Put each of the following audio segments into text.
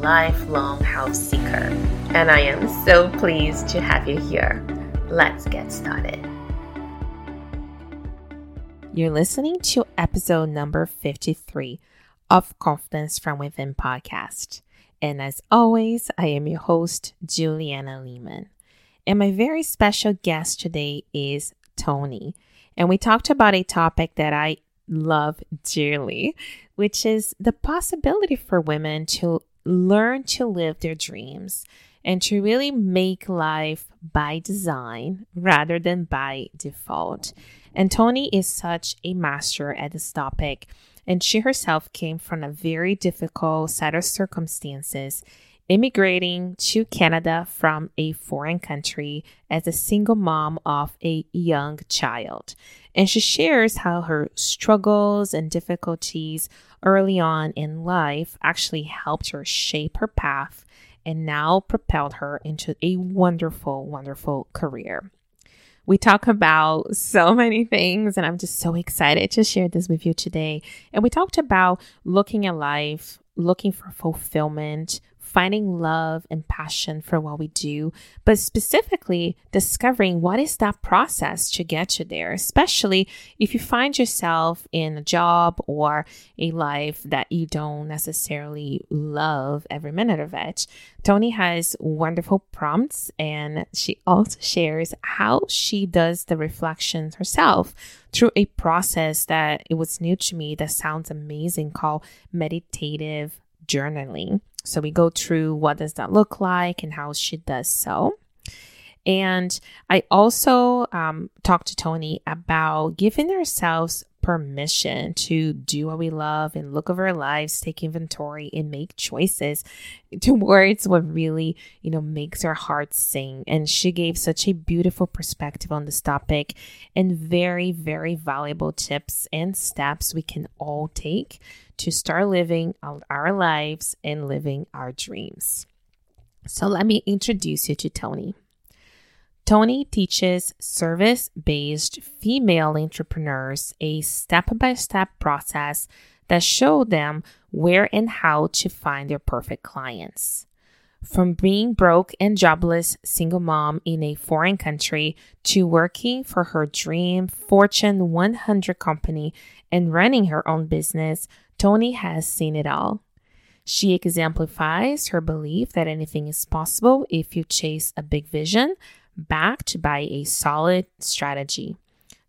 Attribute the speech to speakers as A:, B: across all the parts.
A: lifelong house seeker. And I am so pleased to have you here. Let's get started. You're listening to episode number 53 of Confidence from Within podcast. And as always, I am your host, Juliana Lehman. And my very special guest today is Tony. And we talked about a topic that I love dearly, which is the possibility for women to learn to live their dreams and to really make life by design rather than by default. And Tony is such a master at this topic, and she herself came from a very difficult set of circumstances immigrating to Canada from a foreign country as a single mom of a young child. And she shares how her struggles and difficulties early on in life actually helped her shape her path and now propelled her into a wonderful, wonderful career. We talk about so many things, and I'm just so excited to share this with you today. And we talked about looking at life, looking for fulfillment, finding love and passion for what we do, but specifically discovering what is that process to get you there, especially if you find yourself in a job or a life that you don't necessarily love every minute of it. Tony has wonderful prompts and she also shares how she does the reflections herself through a process that it was new to me that sounds amazing called meditative journaling. So we go through what does that look like and how she does so. And I also um, talked to Tony about giving ourselves permission to do what we love and look over our lives, take inventory, and make choices towards what really, you know, makes our hearts sing. And she gave such a beautiful perspective on this topic and very, very valuable tips and steps we can all take to start living our lives and living our dreams. So let me introduce you to Tony. Tony teaches service based female entrepreneurs a step by step process that show them where and how to find their perfect clients. From being broke and jobless single mom in a foreign country to working for her dream Fortune 100 company and running her own business, Tony has seen it all. She exemplifies her belief that anything is possible if you chase a big vision backed by a solid strategy.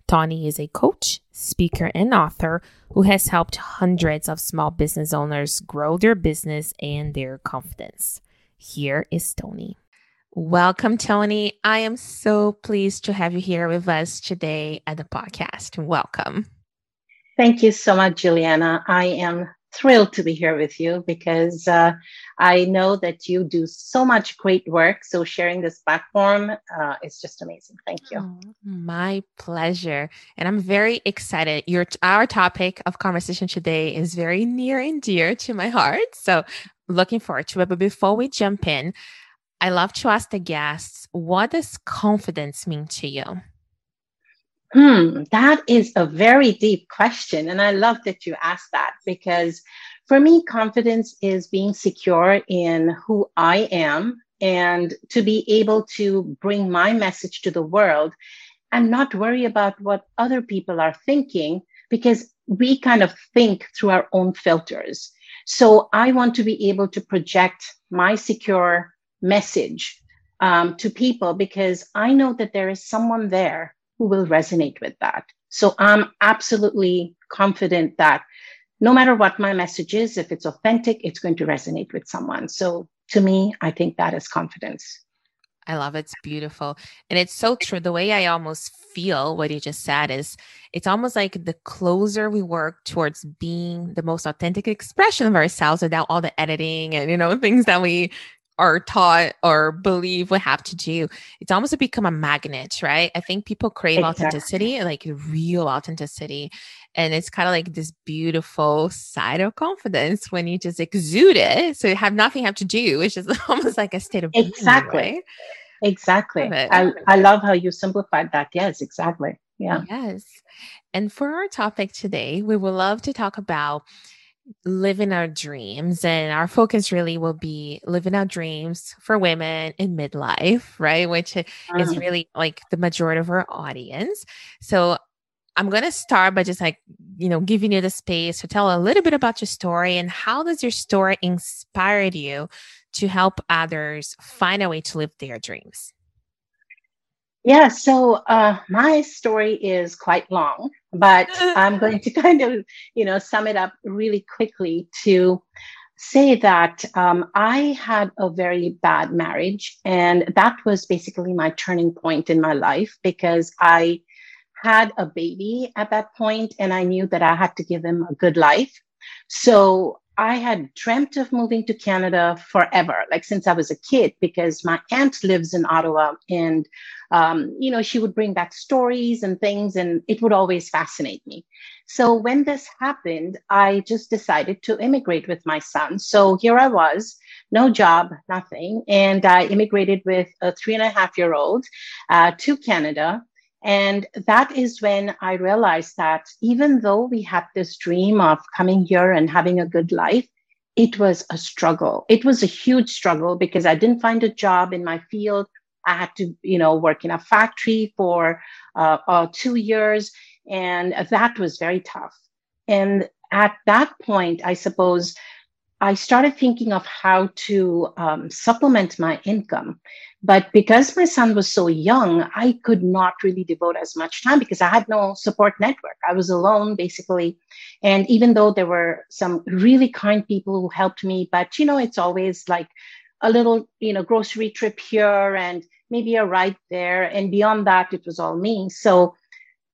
A: Tony is a coach, speaker, and author who has helped hundreds of small business owners grow their business and their confidence. Here is Tony. Welcome, Tony. I am so pleased to have you here with us today at the podcast. Welcome.
B: Thank you so much, Juliana. I am thrilled to be here with you because uh, I know that you do so much great work. So sharing this platform uh, is just amazing. Thank you. Oh,
A: my pleasure. And I'm very excited. Your our topic of conversation today is very near and dear to my heart. So looking forward to it. But before we jump in, I love to ask the guests, what does confidence mean to you?
B: Hmm, that is a very deep question. And I love that you asked that because for me, confidence is being secure in who I am and to be able to bring my message to the world and not worry about what other people are thinking because we kind of think through our own filters. So I want to be able to project my secure message um, to people because I know that there is someone there who will resonate with that. So I'm absolutely confident that no matter what my message is, if it's authentic, it's going to resonate with someone. So to me, I think that is confidence.
A: I love it. It's beautiful. And it's so true. The way I almost feel what you just said is it's almost like the closer we work towards being the most authentic expression of ourselves without all the editing and, you know, things that we are taught or believe we have to do, it's almost become a magnet, right? I think people crave exactly. authenticity, like real authenticity. And it's kind of like this beautiful side of confidence when you just exude it. So you have nothing have to do. It's just almost like a state of
B: exactly. Being, right? Exactly. I, I love how you simplified that. Yes, exactly. Yeah.
A: Yes. And for our topic today, we would love to talk about living our dreams and our focus really will be living our dreams for women in midlife right? Which is mm. really like the majority of our audience. So i'm going to start by just like you know giving you the space to tell a little bit about your story and how does your story inspired you to help others find a way to live their dreams
B: yeah, so uh, my story is quite long, but I'm going to kind of, you know, sum it up really quickly to say that um, I had a very bad marriage, and that was basically my turning point in my life because I had a baby at that point, and I knew that I had to give him a good life. So I had dreamt of moving to Canada forever, like since I was a kid, because my aunt lives in Ottawa and, um, you know, she would bring back stories and things, and it would always fascinate me. So when this happened, I just decided to immigrate with my son. So here I was, no job, nothing. And I immigrated with a three and a half year old uh, to Canada. And that is when I realized that even though we had this dream of coming here and having a good life, it was a struggle. It was a huge struggle because I didn't find a job in my field. I had to, you know, work in a factory for uh, uh, two years, and that was very tough. And at that point, I suppose I started thinking of how to um, supplement my income. But because my son was so young, I could not really devote as much time because I had no support network. I was alone basically. And even though there were some really kind people who helped me, but you know, it's always like a little, you know, grocery trip here and maybe a ride there. And beyond that, it was all me. So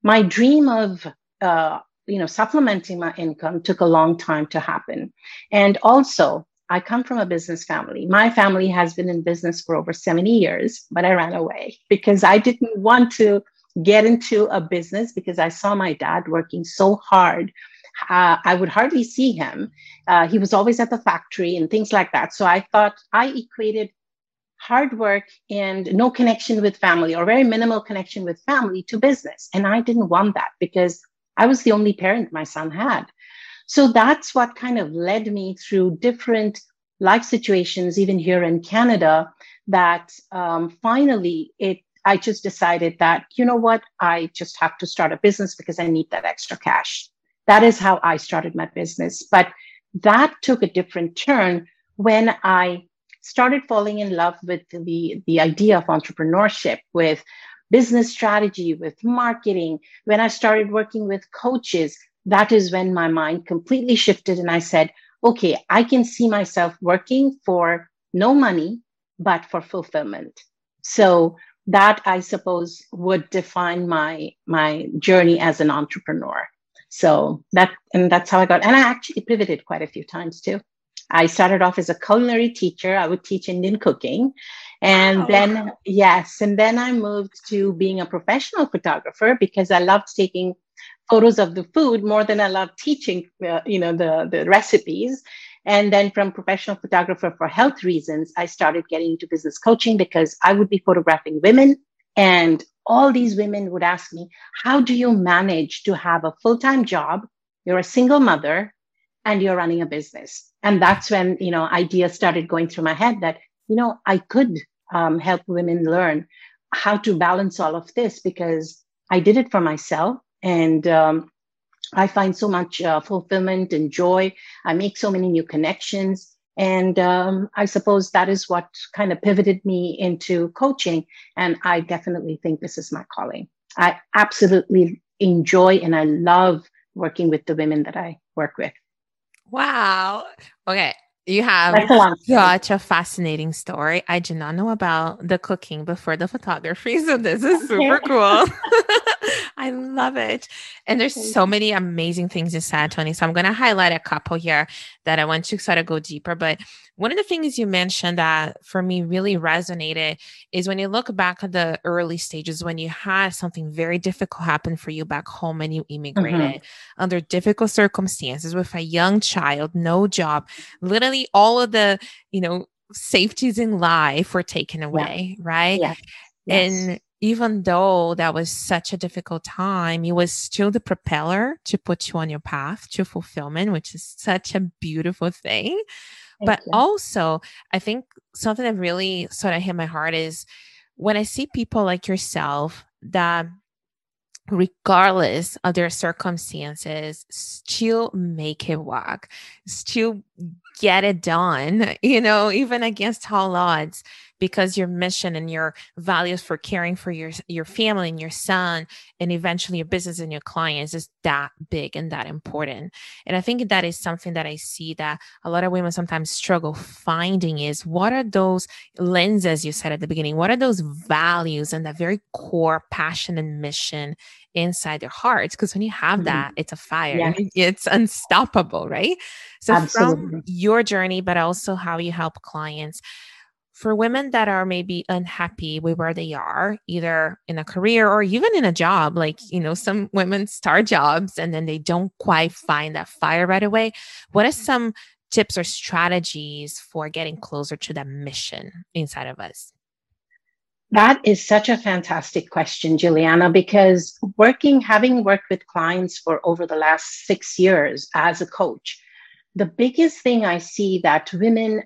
B: my dream of, uh, you know, supplementing my income took a long time to happen. And also, I come from a business family. My family has been in business for over 70 years, but I ran away because I didn't want to get into a business because I saw my dad working so hard. Uh, I would hardly see him. Uh, he was always at the factory and things like that. So I thought I equated hard work and no connection with family or very minimal connection with family to business. And I didn't want that because I was the only parent my son had. So that's what kind of led me through different life situations, even here in Canada, that um, finally it I just decided that, you know what, I just have to start a business because I need that extra cash. That is how I started my business. But that took a different turn when I started falling in love with the, the idea of entrepreneurship, with business strategy, with marketing. When I started working with coaches, that is when my mind completely shifted and I said, okay, I can see myself working for no money, but for fulfillment. So that I suppose would define my my journey as an entrepreneur. So that and that's how I got. And I actually pivoted quite a few times too. I started off as a culinary teacher. I would teach Indian cooking. And wow. then, yes, and then I moved to being a professional photographer because I loved taking photos of the food more than I love teaching, uh, you know, the, the recipes. And then from professional photographer for health reasons, I started getting into business coaching because I would be photographing women and all these women would ask me, how do you manage to have a full-time job? You're a single mother and you're running a business. And that's when, you know, ideas started going through my head that, you know, I could um, help women learn how to balance all of this because I did it for myself. And um, I find so much uh, fulfillment and joy. I make so many new connections. And um, I suppose that is what kind of pivoted me into coaching. And I definitely think this is my calling. I absolutely enjoy and I love working with the women that I work with.
A: Wow. Okay. You have such a fascinating story. I did not know about the cooking before the photography, so this is super cool. I love it. And there's so many amazing things you said, Tony. So I'm going to highlight a couple here that I want to sort of go deeper. But one of the things you mentioned that for me really resonated is when you look back at the early stages when you had something very difficult happen for you back home and you immigrated mm-hmm. under difficult circumstances with a young child, no job, literally all of the, you know, safeties in life were taken away, yeah. right?
B: Yeah.
A: Yes. And even though that was such a difficult time, it was still the propeller to put you on your path to fulfillment, which is such a beautiful thing. Thank but you. also, I think something that really sort of hit my heart is when I see people like yourself that regardless of their circumstances, still make it work, still get it done, you know, even against all odds, because your mission and your values for caring for your your family and your son and eventually your business and your clients is that big and that important. And I think that is something that I see that a lot of women sometimes struggle finding is what are those lenses you said at the beginning? What are those values and that very core passion and mission inside their hearts because when you have mm-hmm. that it's a fire yeah. it's unstoppable right so Absolutely. from your journey but also how you help clients for women that are maybe unhappy with where they are either in a career or even in a job like you know some women start jobs and then they don't quite find that fire right away. What are some tips or strategies for getting closer to that mission inside of us?
B: That is such a fantastic question, Juliana, because working, having worked with clients for over the last six years as a coach, the biggest thing I see that women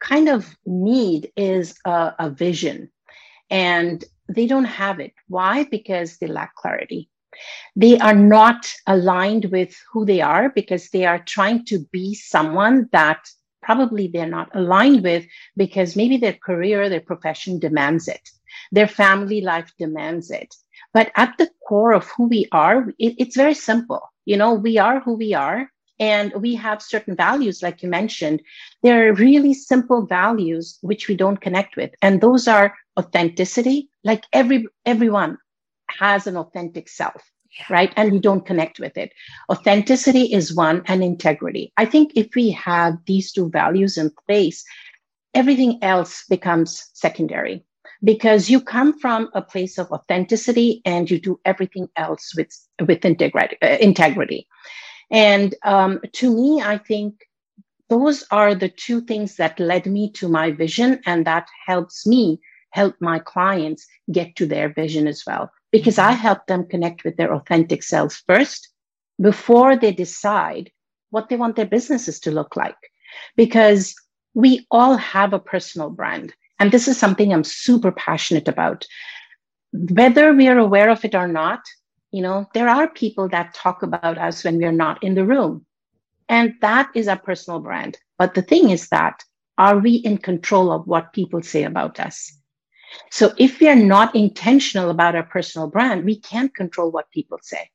B: kind of need is a, a vision. And they don't have it. Why? Because they lack clarity. They are not aligned with who they are because they are trying to be someone that probably they're not aligned with because maybe their career, their profession demands it. Their family life demands it. But at the core of who we are, it, it's very simple. You know, we are who we are and we have certain values, like you mentioned. There are really simple values which we don't connect with. And those are authenticity. Like every everyone has an authentic self yeah. right? And we don't connect with it. Authenticity is one, and integrity. I think if we have these two values in place, everything else becomes secondary because you come from a place of authenticity and you do everything else with with integrity. Uh, integrity. And um, to me, I think those are the two things that led me to my vision, and that helps me help my clients get to their vision as well because I help them connect with their authentic selves first before they decide what they want their businesses to look like. Because we all have a personal brand. And this is something I'm super passionate about. Whether we are aware of it or not, you know, there are people that talk about us when we are not in the room. And that is our personal brand. But the thing is that are we in control of what people say about us? So if we are not intentional about our personal brand, we can't control what people say.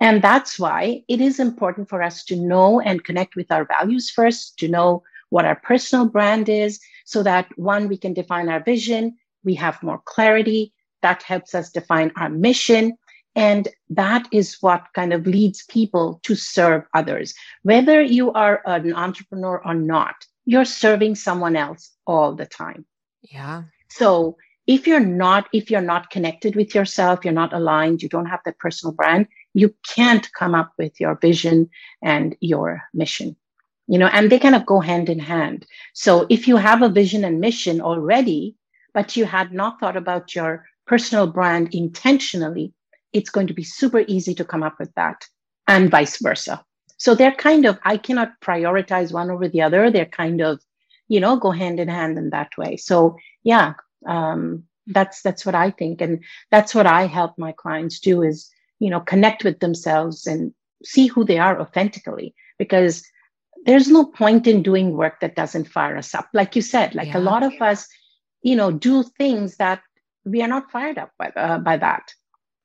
B: And that's why it is important for us to know and connect with our values first, to know what our personal brand is, so that one, we can define our vision, we have more clarity, that helps us define our mission. And that is what kind of leads people to serve others. Whether you are an entrepreneur or not, you're serving someone else all the time.
A: Yeah.
B: So if you're not, if you're not connected with yourself, you're not aligned, you don't have that personal brand, you can't come up with your vision and your mission. You know, and they kind of go hand in hand. So if you have a vision and mission already, but you had not thought about your personal brand intentionally, it's going to be super easy to come up with that and vice versa. So they're kind of, I cannot prioritize one over the other. They're kind of, you know, go hand in hand in that way. So yeah, um, that's that's what I think, and that's what I help my clients do is you know connect with themselves and see who they are authentically because there's no point in doing work that doesn't fire us up like you said like yeah. a lot of us you know do things that we are not fired up by, uh, by that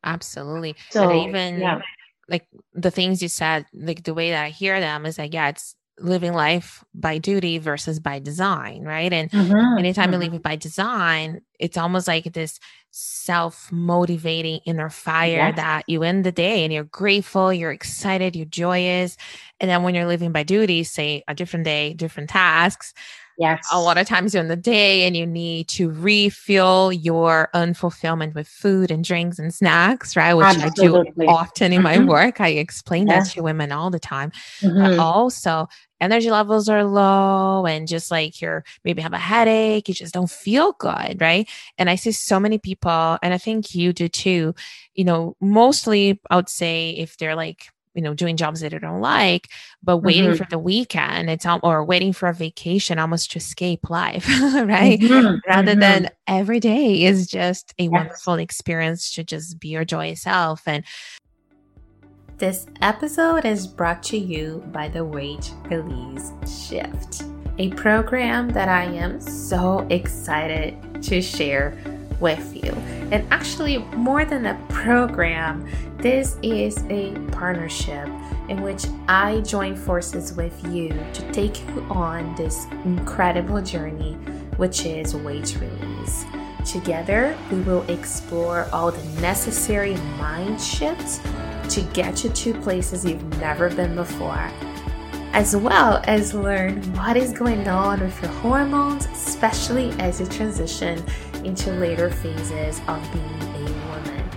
A: absolutely so even yeah. like the things you said like the way that i hear them is like yeah it's living life by duty versus by design, right? And mm-hmm. anytime mm-hmm. you live it by design, it's almost like this self motivating inner fire yes. that you end the day and you're grateful, you're excited, you're joyous. And then when you're living by duty, say a different day, different tasks,
B: Yes.
A: A lot of times during the day, and you need to refill your unfulfillment with food and drinks and snacks, right? Which Absolutely. I do often in mm-hmm. my work. I explain yeah. that to women all the time. Mm-hmm. also, energy levels are low and just like you're maybe have a headache, you just don't feel good, right? And I see so many people, and I think you do too, you know, mostly I would say if they're like you know doing jobs that I don't like, but waiting mm-hmm. for the weekend, it's all, or waiting for a vacation almost to escape life, right? Mm-hmm. Rather mm-hmm. than every day is just a yes. wonderful experience to just be your joyous self. And this episode is brought to you by the Weight Release Shift, a program that I am so excited to share with you. And actually, more than a program, this is a partnership in which I join forces with you to take you on this incredible journey, which is weight release. Together, we will explore all the necessary mind shifts to get you to places you've never been before, as well as learn what is going on with your hormones, especially as you transition into later phases of being a woman.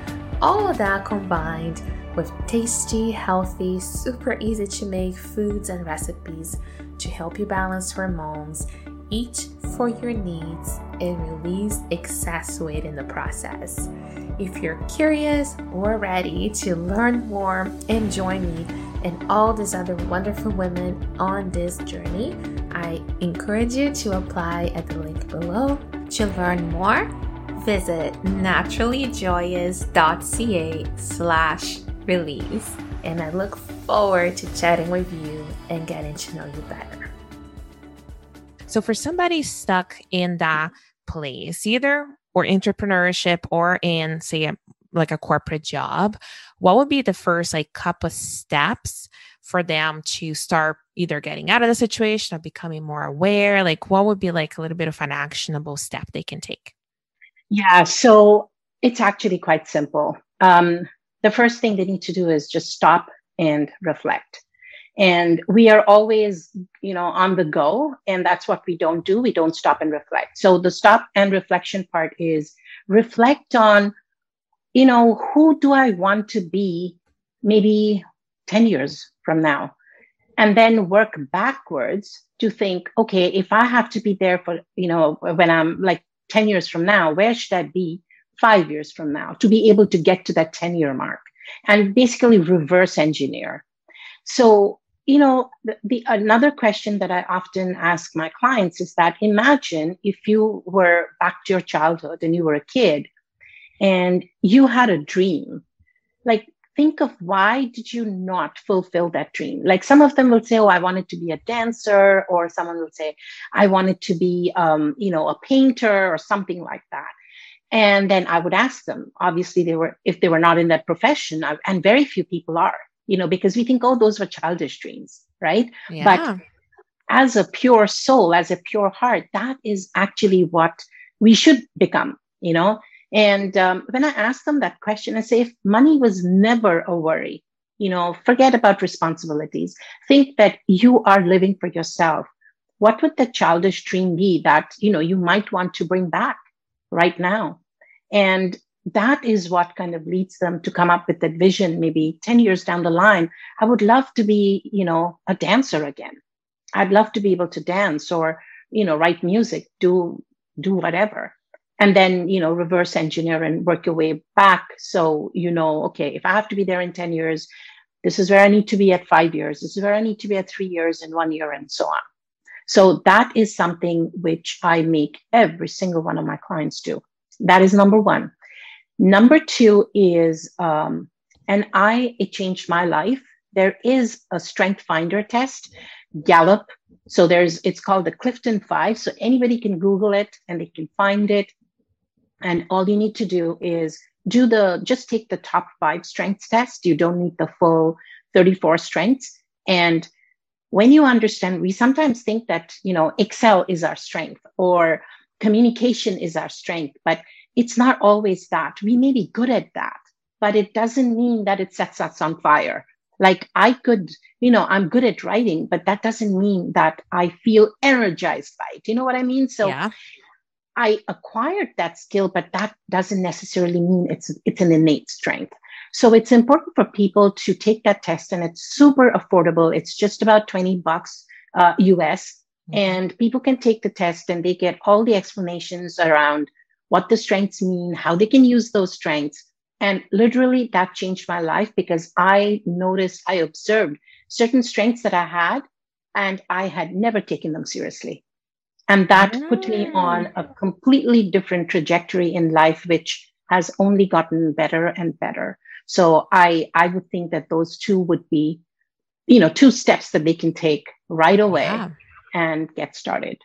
A: All of that combined with tasty, healthy, super easy to make foods and recipes to help you balance hormones, eat for your needs, and release excess weight in the process. If you're curious or ready to learn more and join me and all these other wonderful women on this journey, I encourage you to apply at the link below to learn more, visit naturallyjoyous.ca slash release. And I look forward to chatting with you and getting to know you better. So for somebody stuck in that place, either or entrepreneurship or in say a, like a corporate job, what would be the first like couple steps for them to start either getting out of the situation or becoming more aware? Like, what would be like a little bit of an actionable step they can take?
B: Yeah, so it's actually quite simple. Um, the first thing they need to do is just stop and reflect. And we are always, you know, on the go. And that's what we don't do. We don't stop and reflect. So the stop and reflection part is reflect on, you know, who do I want to be maybe 10 years from now? And then work backwards to think, okay, if I have to be there for, you know, when I'm like 10 years from now, where should I be five years from now to be able to get to that 10 year mark and basically reverse engineer? So, you know, the, the another question that I often ask my clients is that imagine if you were back to your childhood and you were a kid and you had a dream. Like think of why did you not fulfill that dream? Like some of them will say oh i wanted to be a dancer or someone will say i wanted to be um, you know a painter or something like that. And then i would ask them obviously they were if they were not in that profession and very few people are you know because we think oh those were childish dreams right? Yeah. but as a pure soul as a pure heart that is actually what we should become you know and um, when I ask them that question, I say, if money was never a worry, you know, forget about responsibilities. Think that you are living for yourself. What would the childish dream be that, you know, you might want to bring back right now? And that is what kind of leads them to come up with that vision maybe 10 years down the line. I would love to be, you know, a dancer again. I'd love to be able to dance or, you know, write music, do, do whatever and then you know reverse engineer and work your way back. So you know okay if i have to be there in 10 years this is where i need to be at 5 years this is where i need to be at 3 years and 1 year and so on. So that is something which i make every single one of my clients do. That is number 1 number 2 is um, and i it changed my life. There is a strength finder test gallup. So there's it's called the clifton 5 so anybody can google it and they can find it and all you need to do is do the, just take the top five strengths test. You don't need the full 34 strengths. And when you understand, we sometimes think that, you know, Excel is our strength or communication is our strength. But it's not always that. We may be good at that, but it doesn't mean that it sets us on fire. Like I could, you know, I'm good at writing, but that doesn't mean that I feel energized by it. You know what I mean? So yeah. I acquired that skill, but that doesn't necessarily mean it's it's an innate strength. So it's important for people to take that test, and it's super affordable. It's just about twenty bucks uh, US, mm-hmm. and people can take the test, and they get all the explanations around what the strengths mean, how they can use those strengths, and literally that changed my life because I noticed, I observed certain strengths that I had, and I had never taken them seriously. And that mm. put me on a completely different trajectory in life, which has only gotten better and better. So I, I would think that those two would be, you know, two steps that they can take right away yeah. and get started.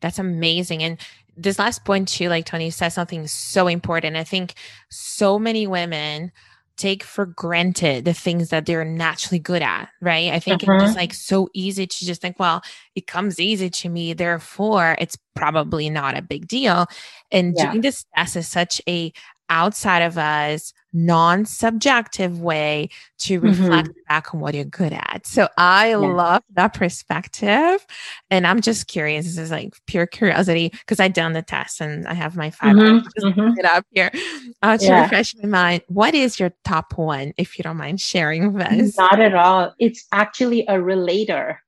A: That's amazing. And this last point too, like Tony said something so important. I think so many women take for granted the things that they're naturally good at, right? I think uh-huh. it's just like so easy to just think, well, it comes easy to me, therefore it's probably not a big deal. And yeah. doing this test is such a outside of us non-subjective way to reflect mm-hmm. back on what you're good at. So I yeah. love that perspective. And I'm just curious. This is like pure curiosity because I done the test and I have my 5 mm-hmm. just mm-hmm. it up here uh, to yeah. refresh my mind. What is your top one, if you don't mind sharing with us?
B: Not at all. It's actually a relator.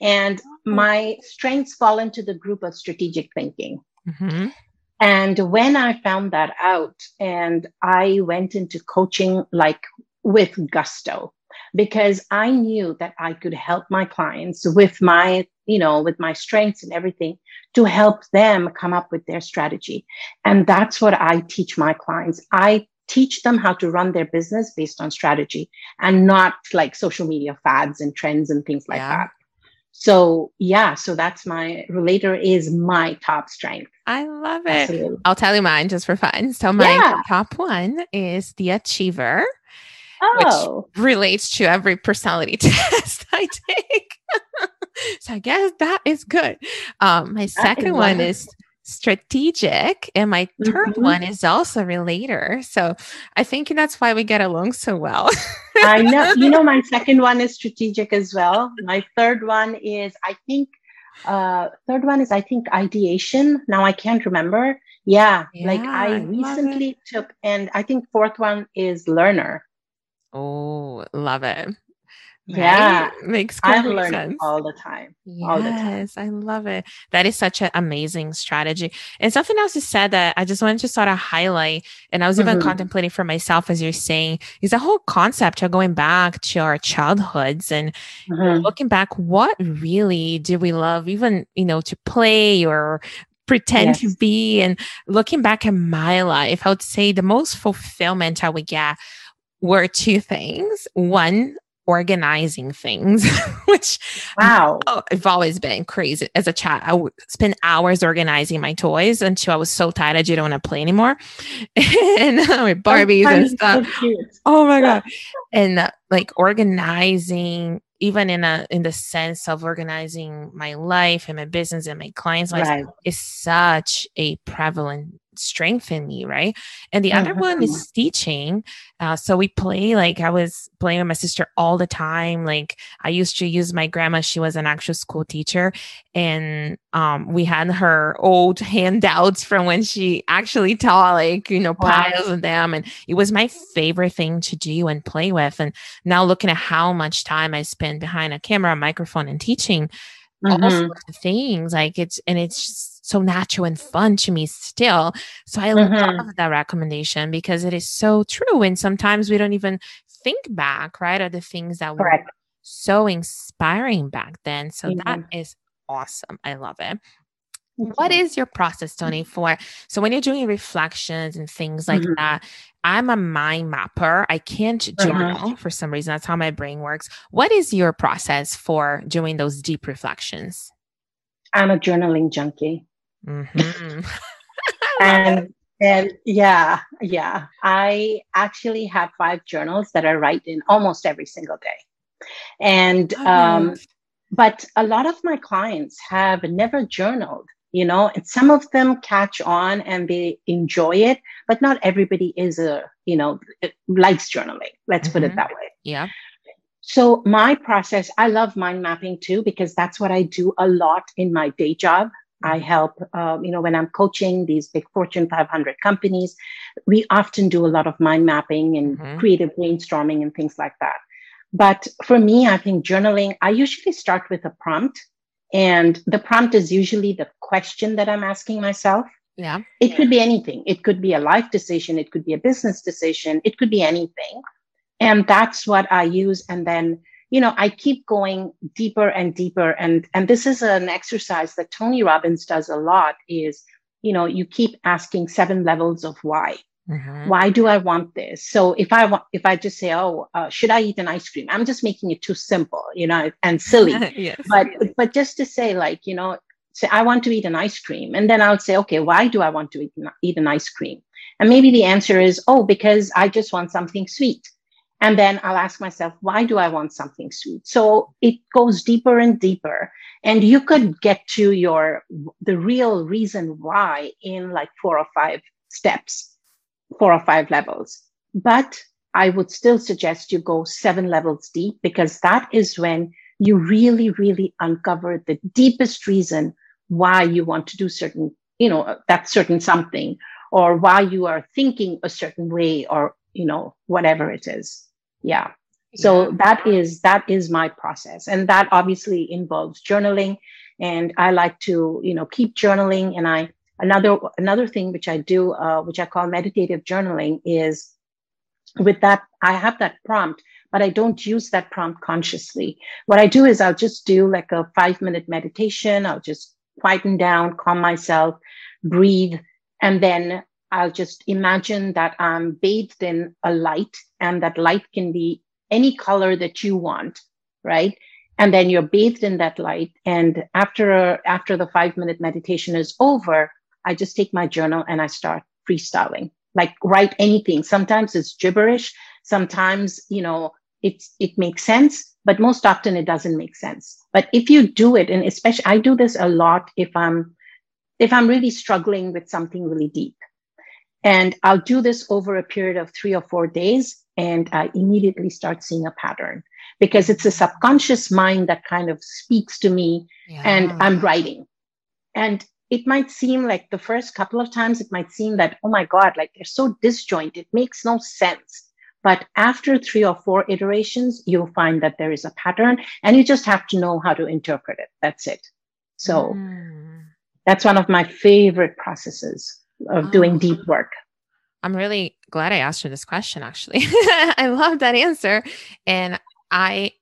B: And oh. my strengths fall into the group of strategic thinking. Mm-hmm. And when I found that out and I went into coaching like with gusto, because I knew that I could help my clients with my, you know, with my strengths and everything to help them come up with their strategy. And that's what I teach my clients. I teach them how to run their business based on strategy and not like social media fads and trends and things like yeah. that. So yeah, so that's my relator is my top strength.
A: I love it. Absolutely. I'll tell you mine just for fun. So my yeah. top one is the achiever. Oh. Which relates to every personality test I take. so I guess that is good. Um, my second one is strategic and my 3rd mm-hmm. one is also relator. So i think that's why we get along so well.
B: I know. You know my second one is strategic as well. My third one is i think uh third one is i think ideation. Now i can't remember. Yeah, yeah like i, I recently took and i think fourth one is learner.
A: Oh love it
B: yeah
A: right? makes i learn
B: sense. all the time yes, all the time
A: i love it that is such an amazing strategy and something else you said that i just wanted to sort of highlight and i was even mm-hmm. contemplating for myself as you're saying is the whole concept of going back to our childhoods and mm-hmm. looking back what really do we love even you know to play or pretend yes. to be and looking back at my life i would say the most fulfillment i would get were two things. One, organizing things, which
B: wow,
A: oh, I've always been crazy as a child. I would spend hours organizing my toys until I was so tired I didn't want to play anymore, and uh, with Barbies and stuff. So oh my god! And uh, like organizing, even in a in the sense of organizing my life and my business and my clients' lives, right. is such a prevalent strengthen me, right? And the mm-hmm. other one is teaching. Uh, so we play like I was playing with my sister all the time. Like I used to use my grandma; she was an actual school teacher, and um, we had her old handouts from when she actually taught, like you know, piles wow. of them, and it was my favorite thing to do and play with. And now looking at how much time I spend behind a camera, microphone, and teaching. Mm-hmm. all sorts of things like it's and it's just so natural and fun to me still. So I mm-hmm. love that recommendation because it is so true. And sometimes we don't even think back, right, of the things that Correct. were so inspiring back then. So mm-hmm. that is awesome. I love it. What is your process, Tony, for so when you're doing reflections and things like mm-hmm. that? I'm a mind mapper. I can't journal uh-huh. for some reason. That's how my brain works. What is your process for doing those deep reflections?
B: I'm a journaling junkie. Mm-hmm. and and yeah, yeah. I actually have five journals that I write in almost every single day. And um, but a lot of my clients have never journaled you know and some of them catch on and they enjoy it but not everybody is a you know likes journaling let's mm-hmm. put it mm-hmm. that way
A: yeah
B: so my process i love mind mapping too because that's what i do a lot in my day job i help um, you know when i'm coaching these big fortune 500 companies we often do a lot of mind mapping and mm-hmm. creative brainstorming and things like that but for me i think journaling i usually start with a prompt and the prompt is usually the question that I'm asking myself.
A: Yeah.
B: It could be anything. It could be a life decision. It could be a business decision. It could be anything. And that's what I use. And then, you know, I keep going deeper and deeper. And, and this is an exercise that Tony Robbins does a lot is, you know, you keep asking seven levels of why. Mm-hmm. Why do I want this? So if I want, if I just say, "Oh, uh, should I eat an ice cream?" I'm just making it too simple, you know, and silly. yes. But but just to say, like, you know, say I want to eat an ice cream, and then I'll say, okay, why do I want to eat, eat an ice cream? And maybe the answer is, oh, because I just want something sweet. And then I'll ask myself, why do I want something sweet? So it goes deeper and deeper. And you could get to your the real reason why in like four or five steps four or five levels. But I would still suggest you go seven levels deep because that is when you really, really uncover the deepest reason why you want to do certain, you know, that certain something or why you are thinking a certain way or, you know, whatever it is. Yeah. So that is that is my process. And that obviously involves journaling. And I like to, you know, keep journaling and I Another another thing which I do, uh, which I call meditative journaling, is with that I have that prompt, but I don't use that prompt consciously. What I do is I'll just do like a five minute meditation. I'll just quieten down, calm myself, breathe, and then I'll just imagine that I'm bathed in a light, and that light can be any color that you want, right? And then you're bathed in that light. And after after the five minute meditation is over, I just take my journal and I start freestyling, like write anything. Sometimes it's gibberish. Sometimes, you know, it's, it makes sense, but most often it doesn't make sense. But if you do it, and especially I do this a lot if I'm, if I'm really struggling with something really deep. And I'll do this over a period of three or four days. And I immediately start seeing a pattern because it's a subconscious mind that kind of speaks to me yeah. and I'm writing. And it might seem like the first couple of times it might seem that oh my god like they're so disjoint it makes no sense but after three or four iterations you'll find that there is a pattern and you just have to know how to interpret it that's it so mm. that's one of my favorite processes of oh. doing deep work
A: i'm really glad i asked you this question actually i love that answer and i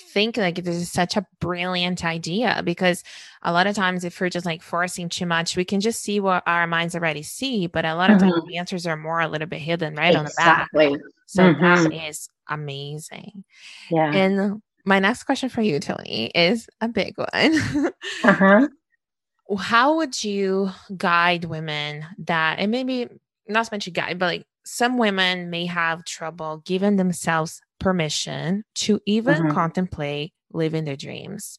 A: think like this is such a brilliant idea because a lot of times if we're just like forcing too much we can just see what our minds already see but a lot of mm-hmm. times the answers are more a little bit hidden right exactly. on the back so mm-hmm. that is amazing
B: yeah
A: and my next question for you tony is a big one uh-huh. How would you guide women that and maybe not so much a guide but like some women may have trouble giving themselves permission to even mm-hmm. contemplate living their dreams.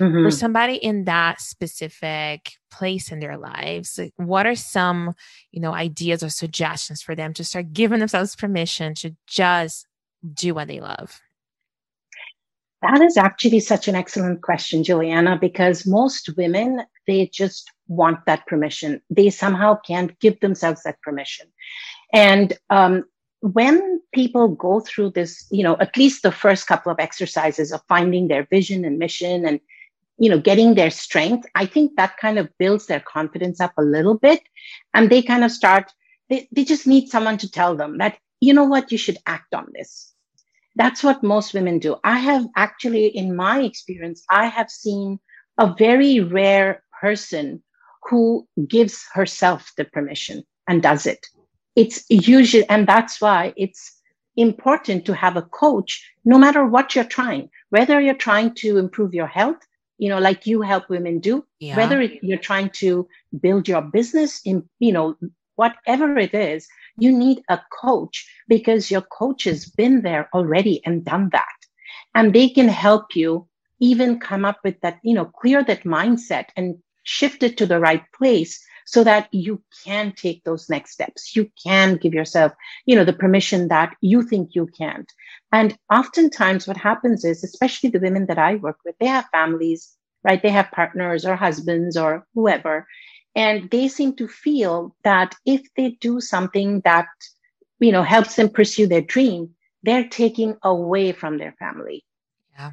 A: Mm-hmm. For somebody in that specific place in their lives, what are some, you know, ideas or suggestions for them to start giving themselves permission to just do what they love?
B: That is actually such an excellent question, Juliana, because most women, they just want that permission. They somehow can't give themselves that permission. And um, when people go through this, you know, at least the first couple of exercises of finding their vision and mission and, you know, getting their strength, I think that kind of builds their confidence up a little bit. And they kind of start, they, they just need someone to tell them that, you know what, you should act on this. That's what most women do. I have actually, in my experience, I have seen a very rare person who gives herself the permission and does it it's usually, and that's why it's important to have a coach, no matter what you're trying, whether you're trying to improve your health, you know, like you help women do, yeah. whether you're trying to build your business in, you know, whatever it is, you need a coach because your coach has been there already and done that. And they can help you even come up with that, you know, clear that mindset and shift it to the right place so that you can take those next steps. You can give yourself, you know, the permission that you think you can't. And oftentimes what happens is, especially the women that I work with, they have families, right? They have partners or husbands or whoever. And they seem to feel that if they do something that, you know, helps them pursue their dream, they're taking away from their family.
A: Yeah.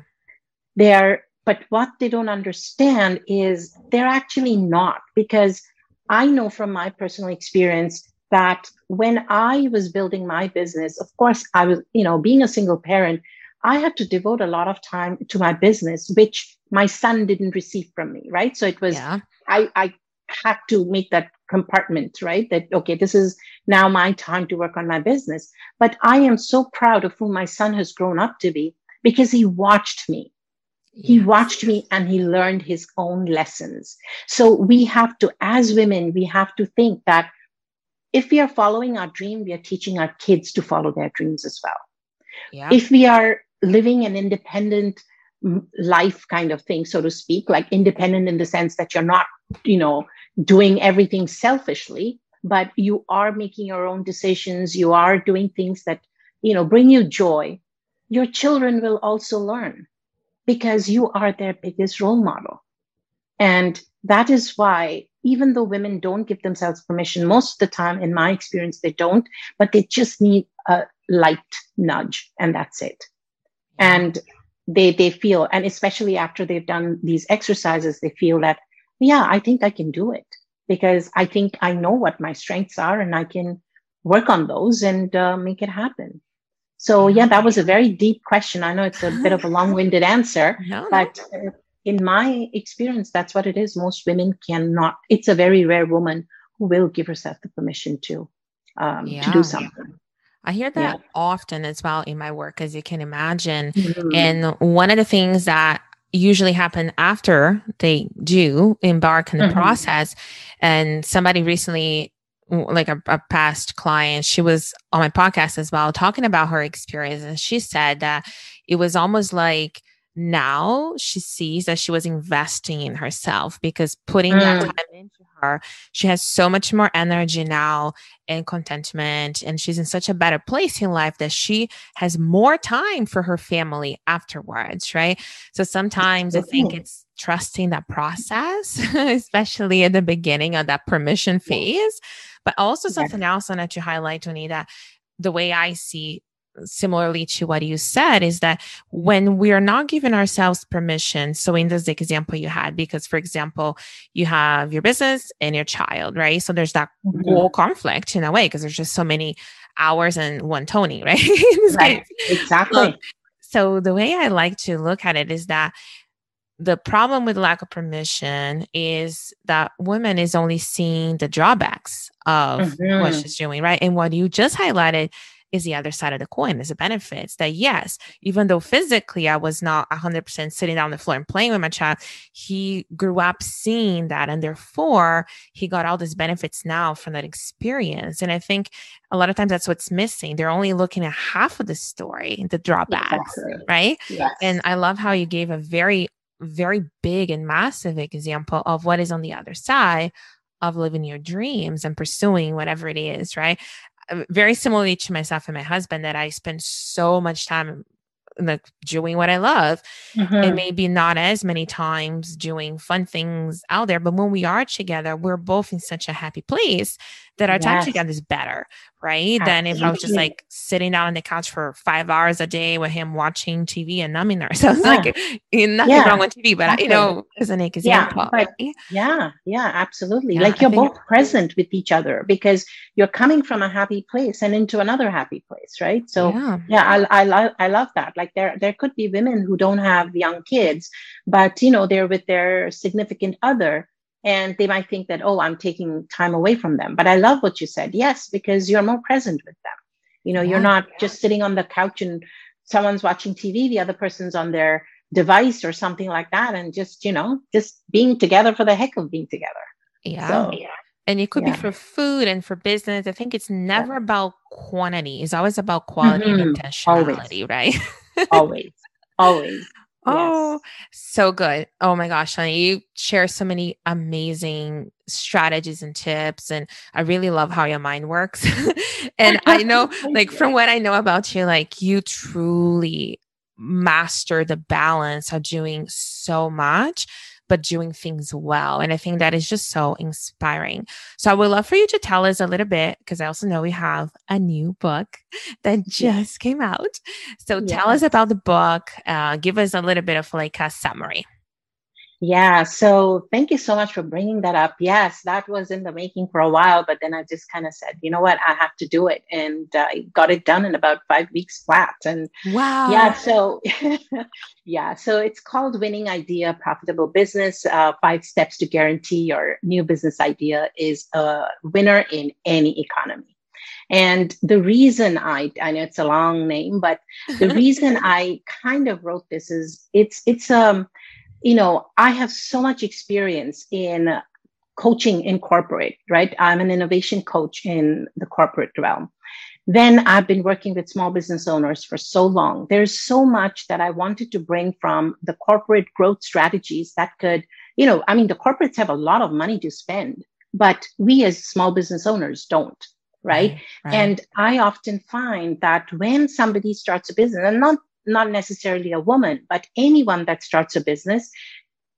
B: They are, but what they don't understand is they're actually not because I know from my personal experience that when I was building my business, of course, I was, you know, being a single parent, I had to devote a lot of time to my business, which my son didn't receive from me, right? So it was, yeah. I, I had to make that compartment, right? That, okay, this is now my time to work on my business. But I am so proud of who my son has grown up to be because he watched me. Yes. He watched me and he learned his own lessons. So we have to, as women, we have to think that if we are following our dream, we are teaching our kids to follow their dreams as well. Yeah. If we are living an independent mm, life kind of thing, so to speak, like independent in the sense that you're not, you know, doing everything selfishly, but you are making your own decisions, you are doing things that, you know, bring you joy, your children will also learn because you are their biggest role model. And that is why, even though women don't give themselves permission, most of the time, in my experience, they don't, but they just need a light nudge, and that's it. And they they feel, and especially after they've done these exercises, they feel that, yeah, I think I can do it because I think I know what my strengths are, and I can work on those and uh, make it happen. So yeah, that was a very deep question. I know it's a bit of a long-winded answer, no, but uh, in my experience, that's what it is. Most women cannot. It's a very rare woman who will give herself the permission to um, yeah. to do something.
A: I hear that yeah. often as well in my work, as you can imagine. Mm-hmm. And one of the things that usually happen after they do embark in the mm-hmm. process, and somebody recently like a, a, past client she was on my podcast as well talking about her experience and she said that it was almost like now she sees that she was investing in herself because putting mm. that time into her she has so much more energy now and contentment and she's in such a better place in life that she has more time for her family afterwards right? So sometimes i think it's trusting that process especially at the beginning of that permission phase. But also something else I wanted to highlight, Tony, that the way I see similarly to what you said is that when we are not giving ourselves permission so in this example you had because for example you have your business and your child right so there's that mm-hmm. whole conflict in a way because there's just so many hours and one tony right
B: right exactly
A: so the way i like to look at it is that the problem with lack of permission is that women is only seeing the drawbacks of mm-hmm. what she's doing, right? And what you just highlighted is the other side of the coin is the benefits that yes even though physically i was not 100% sitting down on the floor and playing with my child he grew up seeing that and therefore he got all these benefits now from that experience and i think a lot of times that's what's missing they're only looking at half of the story the drawbacks exactly. right yes. and i love how you gave a very very big and massive example of what is on the other side of living your dreams and pursuing whatever it is, right? Uh, very similarly to myself and my husband, that I spend so much time like doing what I love. Mm-hmm. And maybe not as many times doing fun things out there. But when we are together, we're both in such a happy place that our yes. time together is better, right? Absolutely. Than if I was just like sitting down on the couch for five hours a day with him watching TV and numbing ourselves. Yeah. like eh, nothing yeah. wrong with TV, but exactly. you know, as an example.
B: Yeah, but, yeah, yeah, absolutely. Yeah, like you're both present with each other because you're coming from a happy place and into another happy place, right? So yeah, yeah I, I love I love that. Like there there could be women who don't have young kids, but you know, they're with their significant other and they might think that oh i'm taking time away from them. But i love what you said. Yes because you're more present with them. You know yeah, you're not yeah. just sitting on the couch and someone's watching tv the other person's on their device or something like that and just you know just being together for the heck of being together.
A: Yeah, so, yeah. and it could be for food and for business. I think it's never about quantity. It's always about quality mm-hmm. and intentionality always. right?
B: Always. Always
A: Oh, yes. so good. Oh my gosh, honey. You share so many amazing strategies and tips. And I really love how your mind works. and I know, like, from what I know about you, like, you truly master the balance of doing so much but doing things well. And I think that is just so inspiring. So I would love for you to tell us a little bit, because I also know we have a new book that just came out. So tell us about the book. Uh, give us a little bit of like a summary.
B: Yeah. So thank you so much for bringing that up. Yes, that was in the making for a while, but then I just kind of said, you know what, I have to do it, and uh, I got it done in about five weeks flat. And
A: wow.
B: Yeah. So yeah. So it's called Winning Idea Profitable Business. Uh, five steps to guarantee your new business idea is a winner in any economy. And the reason I, I know it's a long name, but the reason I kind of wrote this is it's, it's, um, you know, I have so much experience in coaching in corporate, right? I'm an innovation coach in the corporate realm. Then I've been working with small business owners for so long. There's so much that I wanted to bring from the corporate growth strategies that could, you know, I mean, the corporates have a lot of money to spend, but we as small business owners don't. Right? right. And I often find that when somebody starts a business, and not not necessarily a woman, but anyone that starts a business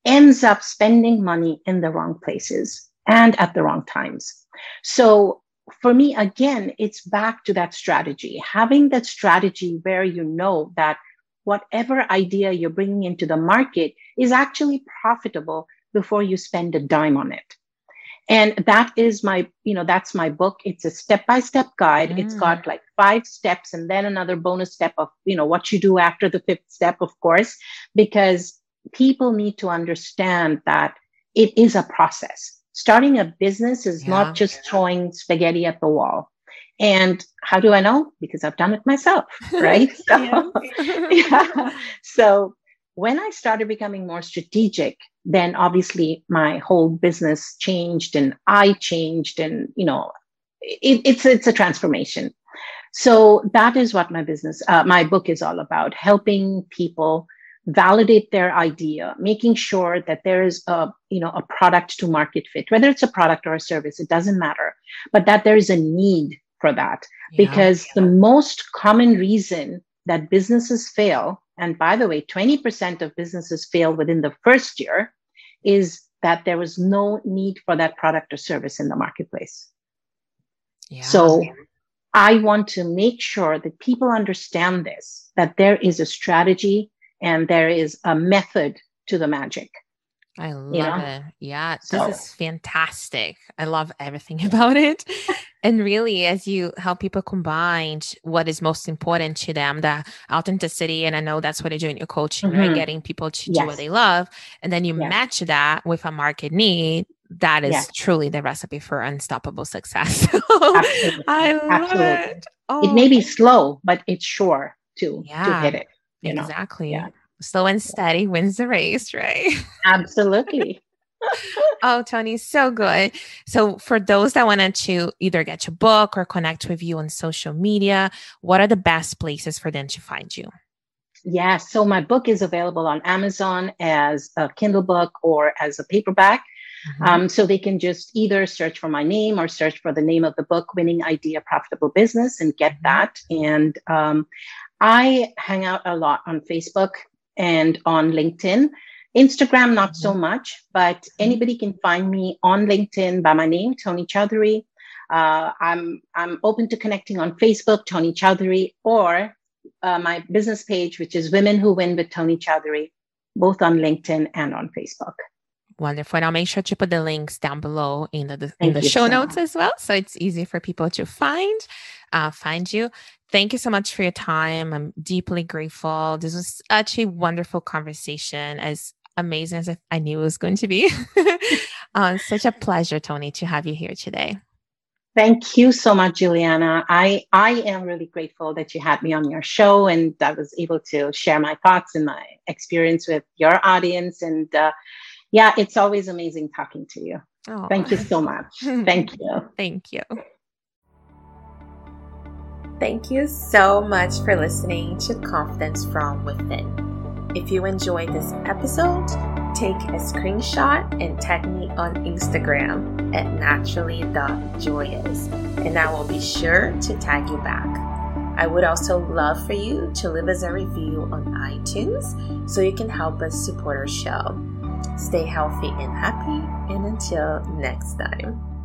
B: ends up spending money in the wrong places and at the wrong times. So for me, again, it's back to that strategy, having that strategy where you know that whatever idea you're bringing into the market is actually profitable before you spend a dime on it and that is my you know that's my book. It's a step by step guide mm. it's got like five steps and then another bonus step of you know what you do after the fifth step of course because people need to understand that it is a process. Starting a business is yeah. not just throwing spaghetti at the wall. And how do i know? Because i've done it myself right? So, yeah. so when I started becoming more strategic, then obviously my whole business changed and I changed and, you know, it, it's, it's a transformation. So that is what my business, uh, my book is all about, helping people validate their idea, making sure that there is a, you know, a product to market fit, whether it's a product or a service, it doesn't matter, but that there is a need for that. Yeah, because yeah. the most common reason that businesses fail and by the way, 20% of businesses fail within the first year, is that there was no need for that product or service in the marketplace. Yeah. So I want to make sure that people understand this, that there is a strategy and there is a method to the magic.
A: I love you know? it. Yeah, this so. is fantastic. I love everything about it. and really, as you help people combine what is most important to them, the authenticity, and I know that's what you do in your coaching, mm-hmm. right? Getting people to yes. do what they love. And then you yes. match that with a market need. That is yes. truly the recipe for unstoppable success. Absolutely. I love Absolutely. it.
B: Oh. It may be slow, but it's sure to, yeah, to hit it.
A: exactly. Yeah slow and steady wins the race, right?
B: Absolutely.
A: oh, Tony, so good. So, for those that wanted to either get your book or connect with you on social media, what are the best places for them to find you?
B: Yeah, so my book is available on Amazon as a Kindle book or as a paperback. Mm-hmm. Um, so they can just either search for my name or search for the name of the book, Winning Idea Profitable Business, and get mm-hmm. that. And um, I hang out a lot on Facebook and on LinkedIn. Instagram, not so mm-hmm. much, but anybody can find me on LinkedIn by my name, Tony Chowdhury. Uh, I'm I'm open to connecting on Facebook, Tony Chowdhury, or uh, my business page, which is Women Who Win with Tony Chowdhury, both on LinkedIn and on Facebook.
A: Wonderful. And I'll make sure to put the links down below in the in the show so notes much. as well, so it's easy for people to find uh, find you. Thank you so much for your time. I'm deeply grateful. This was such a wonderful conversation, as amazing as I knew it was going to be. uh, such a pleasure, Tony, to have you here today.
B: Thank you so much, Juliana. I, I am really grateful that you had me on your show and I was able to share my thoughts and my experience with your audience. And uh, yeah, it's always amazing talking to you. Oh. Thank you so much. Thank you.
A: Thank you. Thank you so much for listening to Confidence from Within. If you enjoyed this episode, take a screenshot and tag me on Instagram at naturally.joyous, and I will be sure to tag you back. I would also love for you to leave us a review on iTunes so you can help us support our show. Stay healthy and happy, and until next time.